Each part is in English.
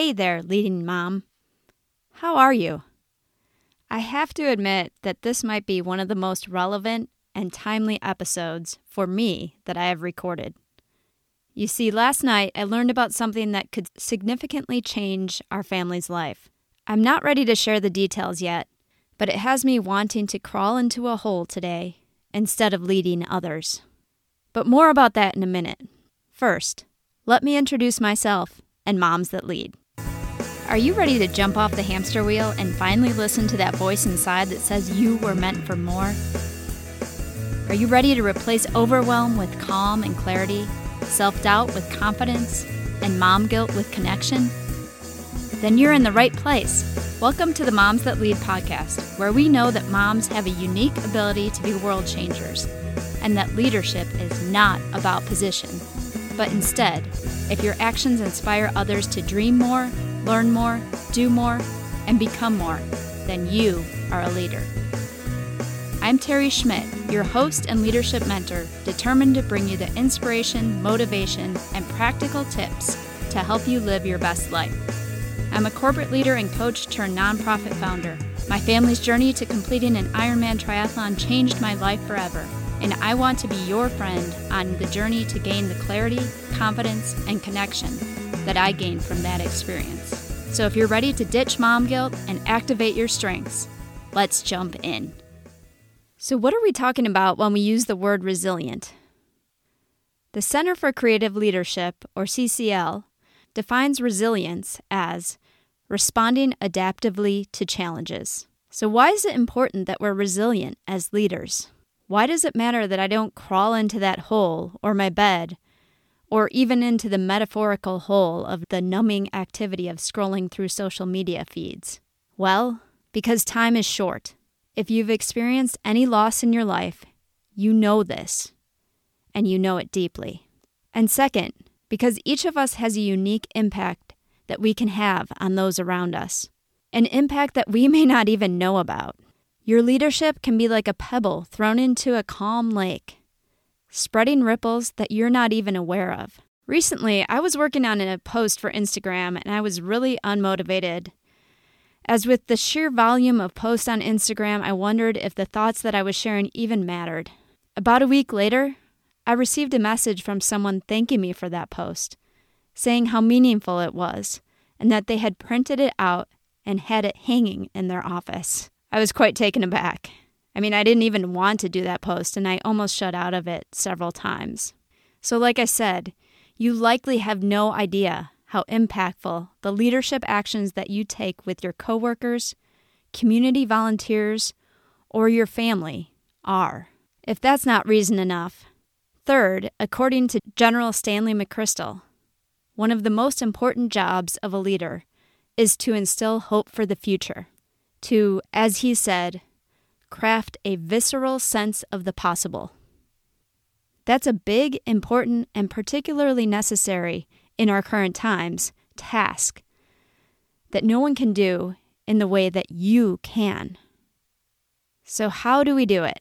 Hey there, leading mom. How are you? I have to admit that this might be one of the most relevant and timely episodes for me that I have recorded. You see, last night I learned about something that could significantly change our family's life. I'm not ready to share the details yet, but it has me wanting to crawl into a hole today instead of leading others. But more about that in a minute. First, let me introduce myself and Moms That Lead. Are you ready to jump off the hamster wheel and finally listen to that voice inside that says you were meant for more? Are you ready to replace overwhelm with calm and clarity, self doubt with confidence, and mom guilt with connection? Then you're in the right place. Welcome to the Moms That Lead podcast, where we know that moms have a unique ability to be world changers, and that leadership is not about position, but instead, if your actions inspire others to dream more, learn more, do more, and become more, then you are a leader. I'm Terry Schmidt, your host and leadership mentor, determined to bring you the inspiration, motivation, and practical tips to help you live your best life. I'm a corporate leader and coach turned nonprofit founder. My family's journey to completing an Ironman triathlon changed my life forever and I want to be your friend on the journey to gain the clarity, confidence, and connection that I gained from that experience. So if you're ready to ditch mom guilt and activate your strengths, let's jump in. So, what are we talking about when we use the word resilient? The Center for Creative Leadership, or CCL, defines resilience as responding adaptively to challenges. So, why is it important that we're resilient as leaders? Why does it matter that I don't crawl into that hole or my bed, or even into the metaphorical hole of the numbing activity of scrolling through social media feeds? Well, because time is short. If you've experienced any loss in your life, you know this, and you know it deeply. And second, because each of us has a unique impact that we can have on those around us, an impact that we may not even know about. Your leadership can be like a pebble thrown into a calm lake, spreading ripples that you're not even aware of. Recently, I was working on a post for Instagram and I was really unmotivated. As with the sheer volume of posts on Instagram, I wondered if the thoughts that I was sharing even mattered. About a week later, I received a message from someone thanking me for that post, saying how meaningful it was, and that they had printed it out and had it hanging in their office. I was quite taken aback. I mean, I didn't even want to do that post, and I almost shut out of it several times. So, like I said, you likely have no idea how impactful the leadership actions that you take with your coworkers, community volunteers, or your family are. If that's not reason enough, third, according to General Stanley McChrystal, one of the most important jobs of a leader is to instill hope for the future to, as he said, craft a visceral sense of the possible. That's a big, important, and particularly necessary in our current times task that no one can do in the way that you can. So, how do we do it?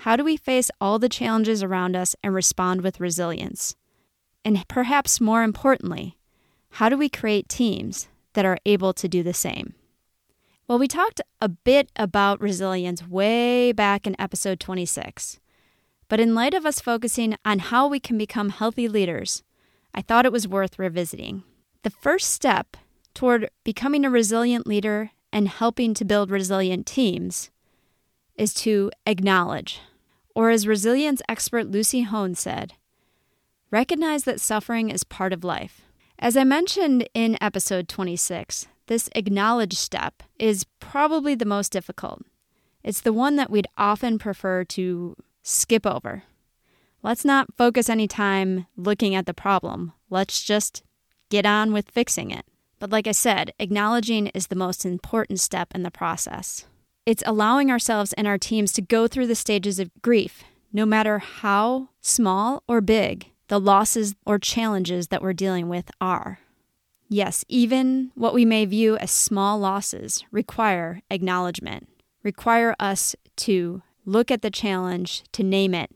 How do we face all the challenges around us and respond with resilience? And perhaps more importantly, how do we create teams that are able to do the same? Well, we talked a bit about resilience way back in episode 26. But in light of us focusing on how we can become healthy leaders, I thought it was worth revisiting. The first step toward becoming a resilient leader and helping to build resilient teams is to acknowledge, or as resilience expert Lucy Hone said, recognize that suffering is part of life. As I mentioned in episode 26, this acknowledge step is probably the most difficult. It's the one that we'd often prefer to skip over. Let's not focus any time looking at the problem. Let's just get on with fixing it. But like I said, acknowledging is the most important step in the process. It's allowing ourselves and our teams to go through the stages of grief, no matter how small or big the losses or challenges that we're dealing with are. Yes, even what we may view as small losses require acknowledgement, require us to look at the challenge, to name it,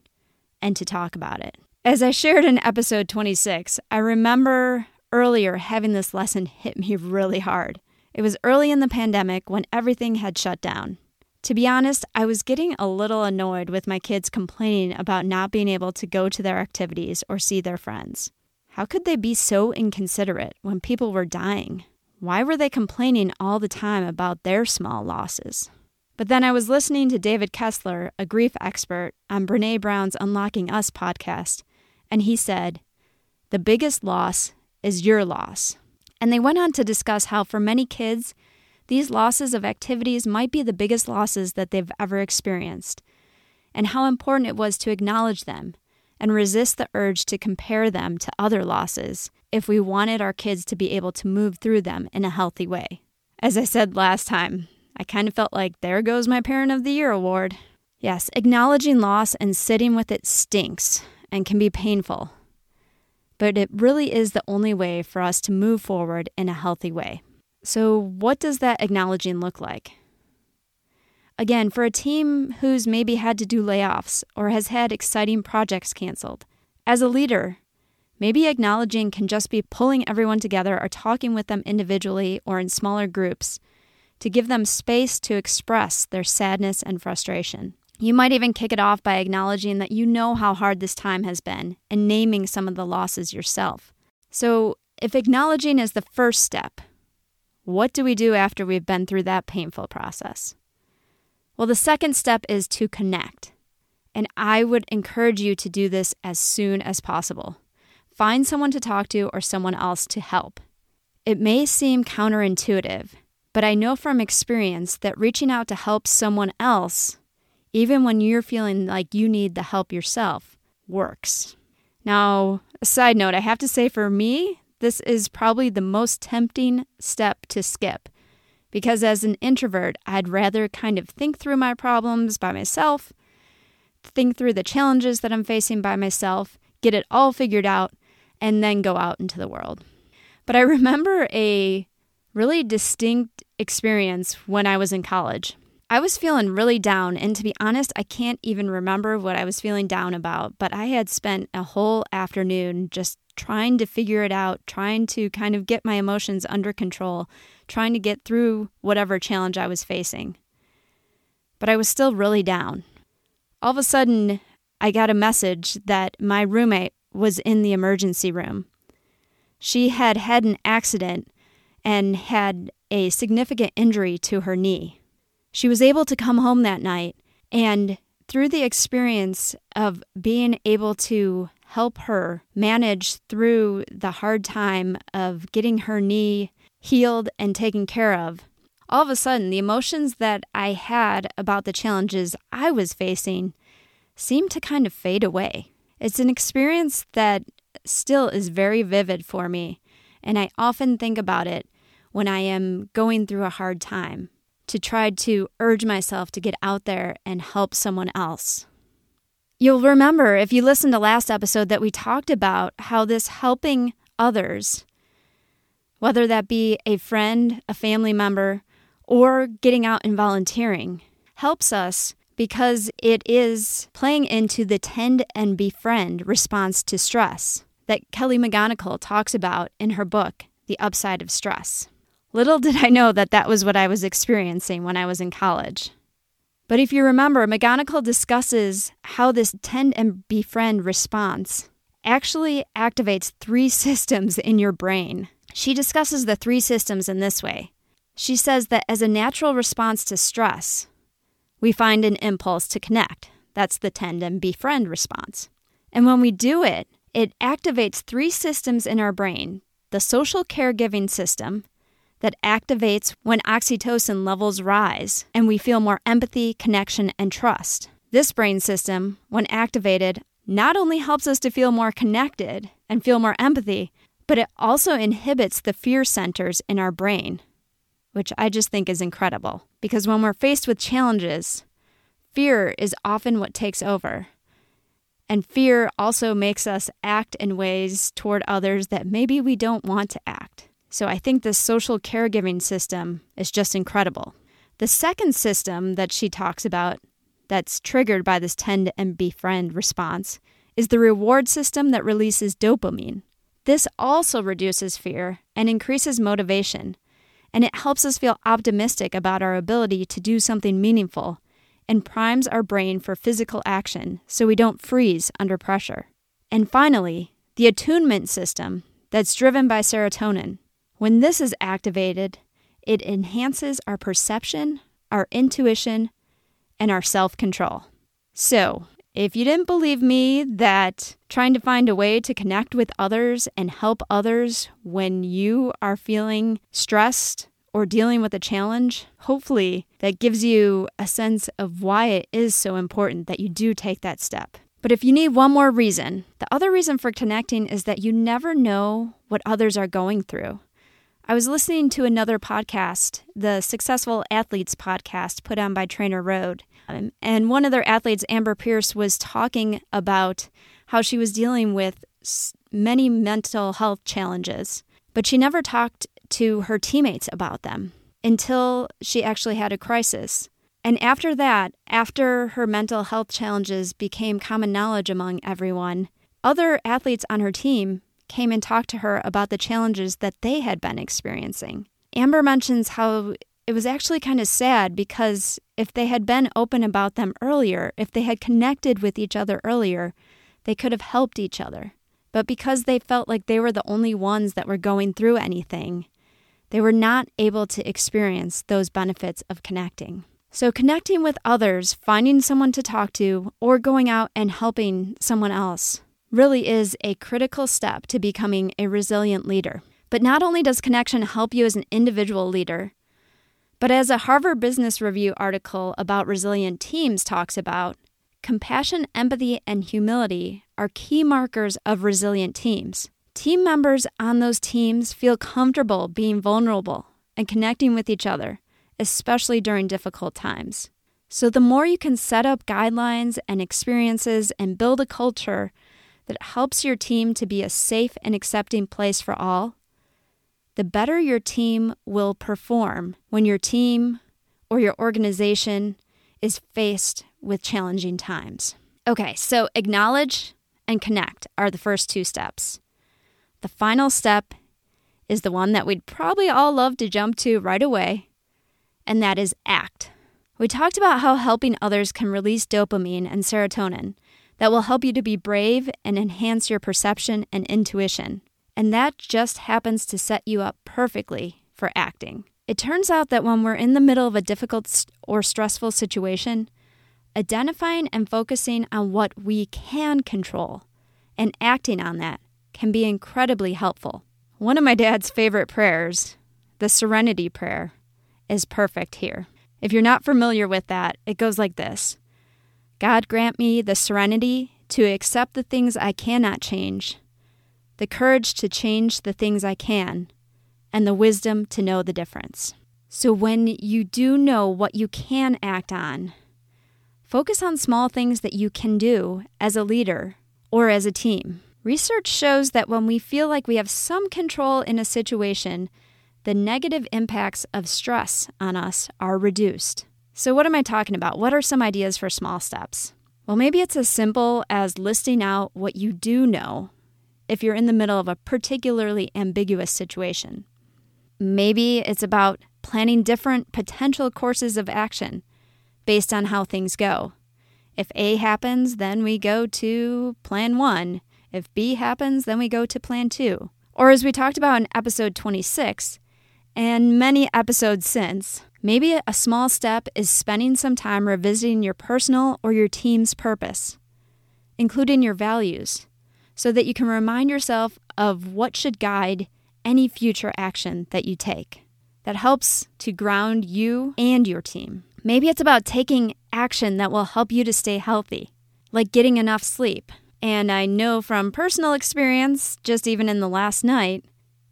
and to talk about it. As I shared in episode 26, I remember earlier having this lesson hit me really hard. It was early in the pandemic when everything had shut down. To be honest, I was getting a little annoyed with my kids complaining about not being able to go to their activities or see their friends. How could they be so inconsiderate when people were dying? Why were they complaining all the time about their small losses? But then I was listening to David Kessler, a grief expert, on Brene Brown's Unlocking Us podcast, and he said, The biggest loss is your loss. And they went on to discuss how for many kids, these losses of activities might be the biggest losses that they've ever experienced, and how important it was to acknowledge them and resist the urge to compare them to other losses if we wanted our kids to be able to move through them in a healthy way. As I said last time, I kind of felt like there goes my Parent of the Year award. Yes, acknowledging loss and sitting with it stinks and can be painful. But it really is the only way for us to move forward in a healthy way. So, what does that acknowledging look like? Again, for a team who's maybe had to do layoffs or has had exciting projects canceled, as a leader, maybe acknowledging can just be pulling everyone together or talking with them individually or in smaller groups to give them space to express their sadness and frustration. You might even kick it off by acknowledging that you know how hard this time has been and naming some of the losses yourself. So, if acknowledging is the first step, what do we do after we've been through that painful process? Well, the second step is to connect. And I would encourage you to do this as soon as possible. Find someone to talk to or someone else to help. It may seem counterintuitive, but I know from experience that reaching out to help someone else, even when you're feeling like you need the help yourself, works. Now, a side note, I have to say for me, this is probably the most tempting step to skip because as an introvert, I'd rather kind of think through my problems by myself, think through the challenges that I'm facing by myself, get it all figured out, and then go out into the world. But I remember a really distinct experience when I was in college. I was feeling really down, and to be honest, I can't even remember what I was feeling down about, but I had spent a whole afternoon just trying to figure it out, trying to kind of get my emotions under control, trying to get through whatever challenge I was facing. But I was still really down. All of a sudden, I got a message that my roommate was in the emergency room. She had had an accident and had a significant injury to her knee. She was able to come home that night, and through the experience of being able to help her manage through the hard time of getting her knee healed and taken care of, all of a sudden, the emotions that I had about the challenges I was facing seemed to kind of fade away. It's an experience that still is very vivid for me, and I often think about it when I am going through a hard time to try to urge myself to get out there and help someone else. You'll remember if you listened to last episode that we talked about how this helping others, whether that be a friend, a family member, or getting out and volunteering, helps us because it is playing into the tend and befriend response to stress that Kelly McGonigal talks about in her book, The Upside of Stress. Little did I know that that was what I was experiencing when I was in college. But if you remember, McGonigal discusses how this tend and befriend response actually activates three systems in your brain. She discusses the three systems in this way. She says that as a natural response to stress, we find an impulse to connect. That's the tend and befriend response. And when we do it, it activates three systems in our brain the social caregiving system, that activates when oxytocin levels rise and we feel more empathy, connection, and trust. This brain system, when activated, not only helps us to feel more connected and feel more empathy, but it also inhibits the fear centers in our brain, which I just think is incredible. Because when we're faced with challenges, fear is often what takes over. And fear also makes us act in ways toward others that maybe we don't want to act. So I think this social caregiving system is just incredible. The second system that she talks about that's triggered by this tend and befriend response is the reward system that releases dopamine. this also reduces fear and increases motivation, and it helps us feel optimistic about our ability to do something meaningful and primes our brain for physical action so we don't freeze under pressure. And finally, the attunement system that's driven by serotonin. When this is activated, it enhances our perception, our intuition, and our self control. So, if you didn't believe me that trying to find a way to connect with others and help others when you are feeling stressed or dealing with a challenge, hopefully that gives you a sense of why it is so important that you do take that step. But if you need one more reason, the other reason for connecting is that you never know what others are going through. I was listening to another podcast, the Successful Athletes podcast put on by TrainerRoad. Um, and one of their athletes, Amber Pierce, was talking about how she was dealing with many mental health challenges, but she never talked to her teammates about them until she actually had a crisis. And after that, after her mental health challenges became common knowledge among everyone, other athletes on her team came and talked to her about the challenges that they had been experiencing. Amber mentions how it was actually kind of sad because if they had been open about them earlier, if they had connected with each other earlier, they could have helped each other. But because they felt like they were the only ones that were going through anything, they were not able to experience those benefits of connecting. So, connecting with others, finding someone to talk to, or going out and helping someone else really is a critical step to becoming a resilient leader. But not only does connection help you as an individual leader, but as a Harvard Business Review article about resilient teams talks about, compassion, empathy, and humility are key markers of resilient teams. Team members on those teams feel comfortable being vulnerable and connecting with each other, especially during difficult times. So, the more you can set up guidelines and experiences and build a culture that helps your team to be a safe and accepting place for all, the better your team will perform when your team or your organization is faced with challenging times. Okay, so acknowledge and connect are the first two steps. The final step is the one that we'd probably all love to jump to right away, and that is act. We talked about how helping others can release dopamine and serotonin that will help you to be brave and enhance your perception and intuition. And that just happens to set you up perfectly for acting. It turns out that when we're in the middle of a difficult or stressful situation, identifying and focusing on what we can control and acting on that can be incredibly helpful. One of my dad's favorite prayers, the Serenity Prayer, is perfect here. If you're not familiar with that, it goes like this God grant me the serenity to accept the things I cannot change, the courage to change the things I can, and the wisdom to know the difference. So, when you do know what you can act on, focus on small things that you can do as a leader or as a team. Research shows that when we feel like we have some control in a situation, the negative impacts of stress on us are reduced. So, what am I talking about? What are some ideas for small steps? Well, maybe it's as simple as listing out what you do know if you're in the middle of a particularly ambiguous situation. Maybe it's about planning different potential courses of action based on how things go. If A happens, then we go to plan one. If B happens, then we go to plan two. Or as we talked about in episode 26, and many episodes since, maybe a small step is spending some time revisiting your personal or your team's purpose, including your values, so that you can remind yourself of what should guide any future action that you take. That helps to ground you and your team. Maybe it's about taking action that will help you to stay healthy, like getting enough sleep, and I know from personal experience, just even in the last night,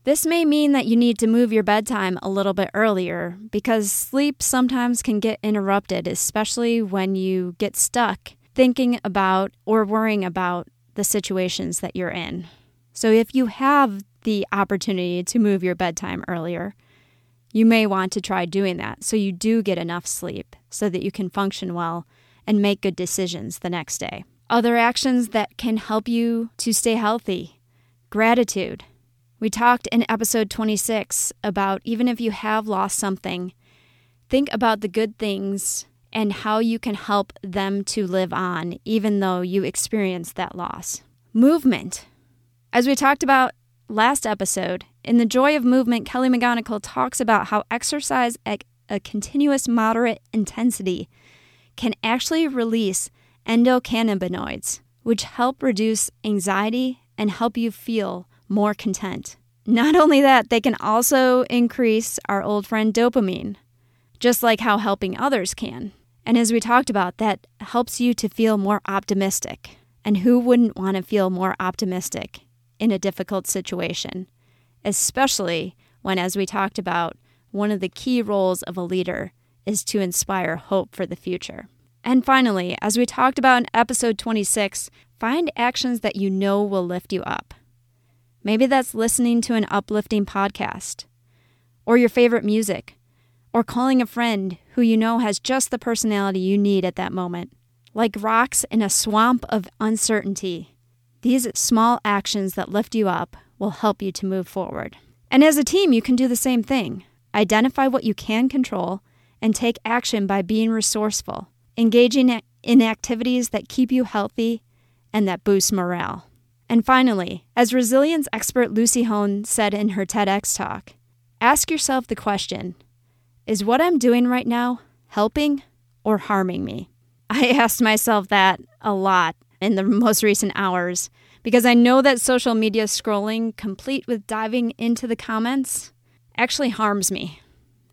this may mean that you need to move your bedtime a little bit earlier because sleep sometimes can get interrupted, especially when you get stuck thinking about or worrying about the situations that you're in. So, if you have the opportunity to move your bedtime earlier, you may want to try doing that so you do get enough sleep so that you can function well and make good decisions the next day. Other actions that can help you to stay healthy Gratitude. We talked in episode 26 about even if you have lost something, think about the good things and how you can help them to live on, even though you experienced that loss. Movement. As we talked about last episode, in The Joy of Movement, Kelly McGonigal talks about how exercise at a continuous moderate intensity can actually release endocannabinoids, which help reduce anxiety and help you feel more content. Not only that, they can also increase our old friend dopamine, just like how helping others can. And as we talked about, that helps you to feel more optimistic. And who wouldn't want to feel more optimistic in a difficult situation? Especially when, as we talked about, one of the key roles of a leader is to inspire hope for the future. And finally, as we talked about in episode 26, find actions that you know will lift you up. Maybe that's listening to an uplifting podcast, or your favorite music, or calling a friend who you know has just the personality you need at that moment. Like rocks in a swamp of uncertainty, these small actions that lift you up will help you to move forward. And as a team, you can do the same thing. Identify what you can control and take action by being resourceful, engaging in activities that keep you healthy and that boost morale. And finally, as resilience expert Lucy Hone said in her TEDx talk, ask yourself the question Is what I'm doing right now helping or harming me? I asked myself that a lot in the most recent hours because I know that social media scrolling, complete with diving into the comments, actually harms me.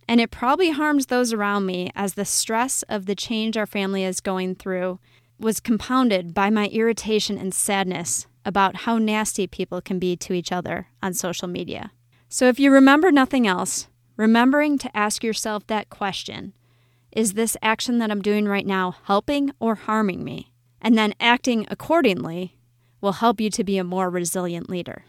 And it probably harms those around me as the stress of the change our family is going through was compounded by my irritation and sadness about how nasty people can be to each other on social media. So if you remember nothing else, remembering to ask yourself that question is this action that I'm doing right now helping or harming me? And then acting accordingly will help you to be a more resilient leader.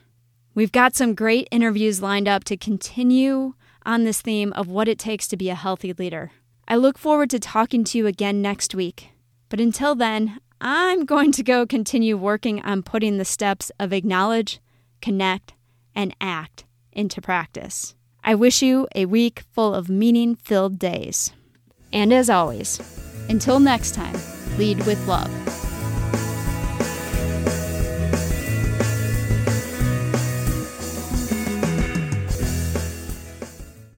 We've got some great interviews lined up to continue on this theme of what it takes to be a healthy leader. I look forward to talking to you again next week. But until then, I'm going to go continue working on putting the steps of acknowledge, connect, and act into practice. I wish you a week full of meaning filled days. And as always, until next time, lead with love.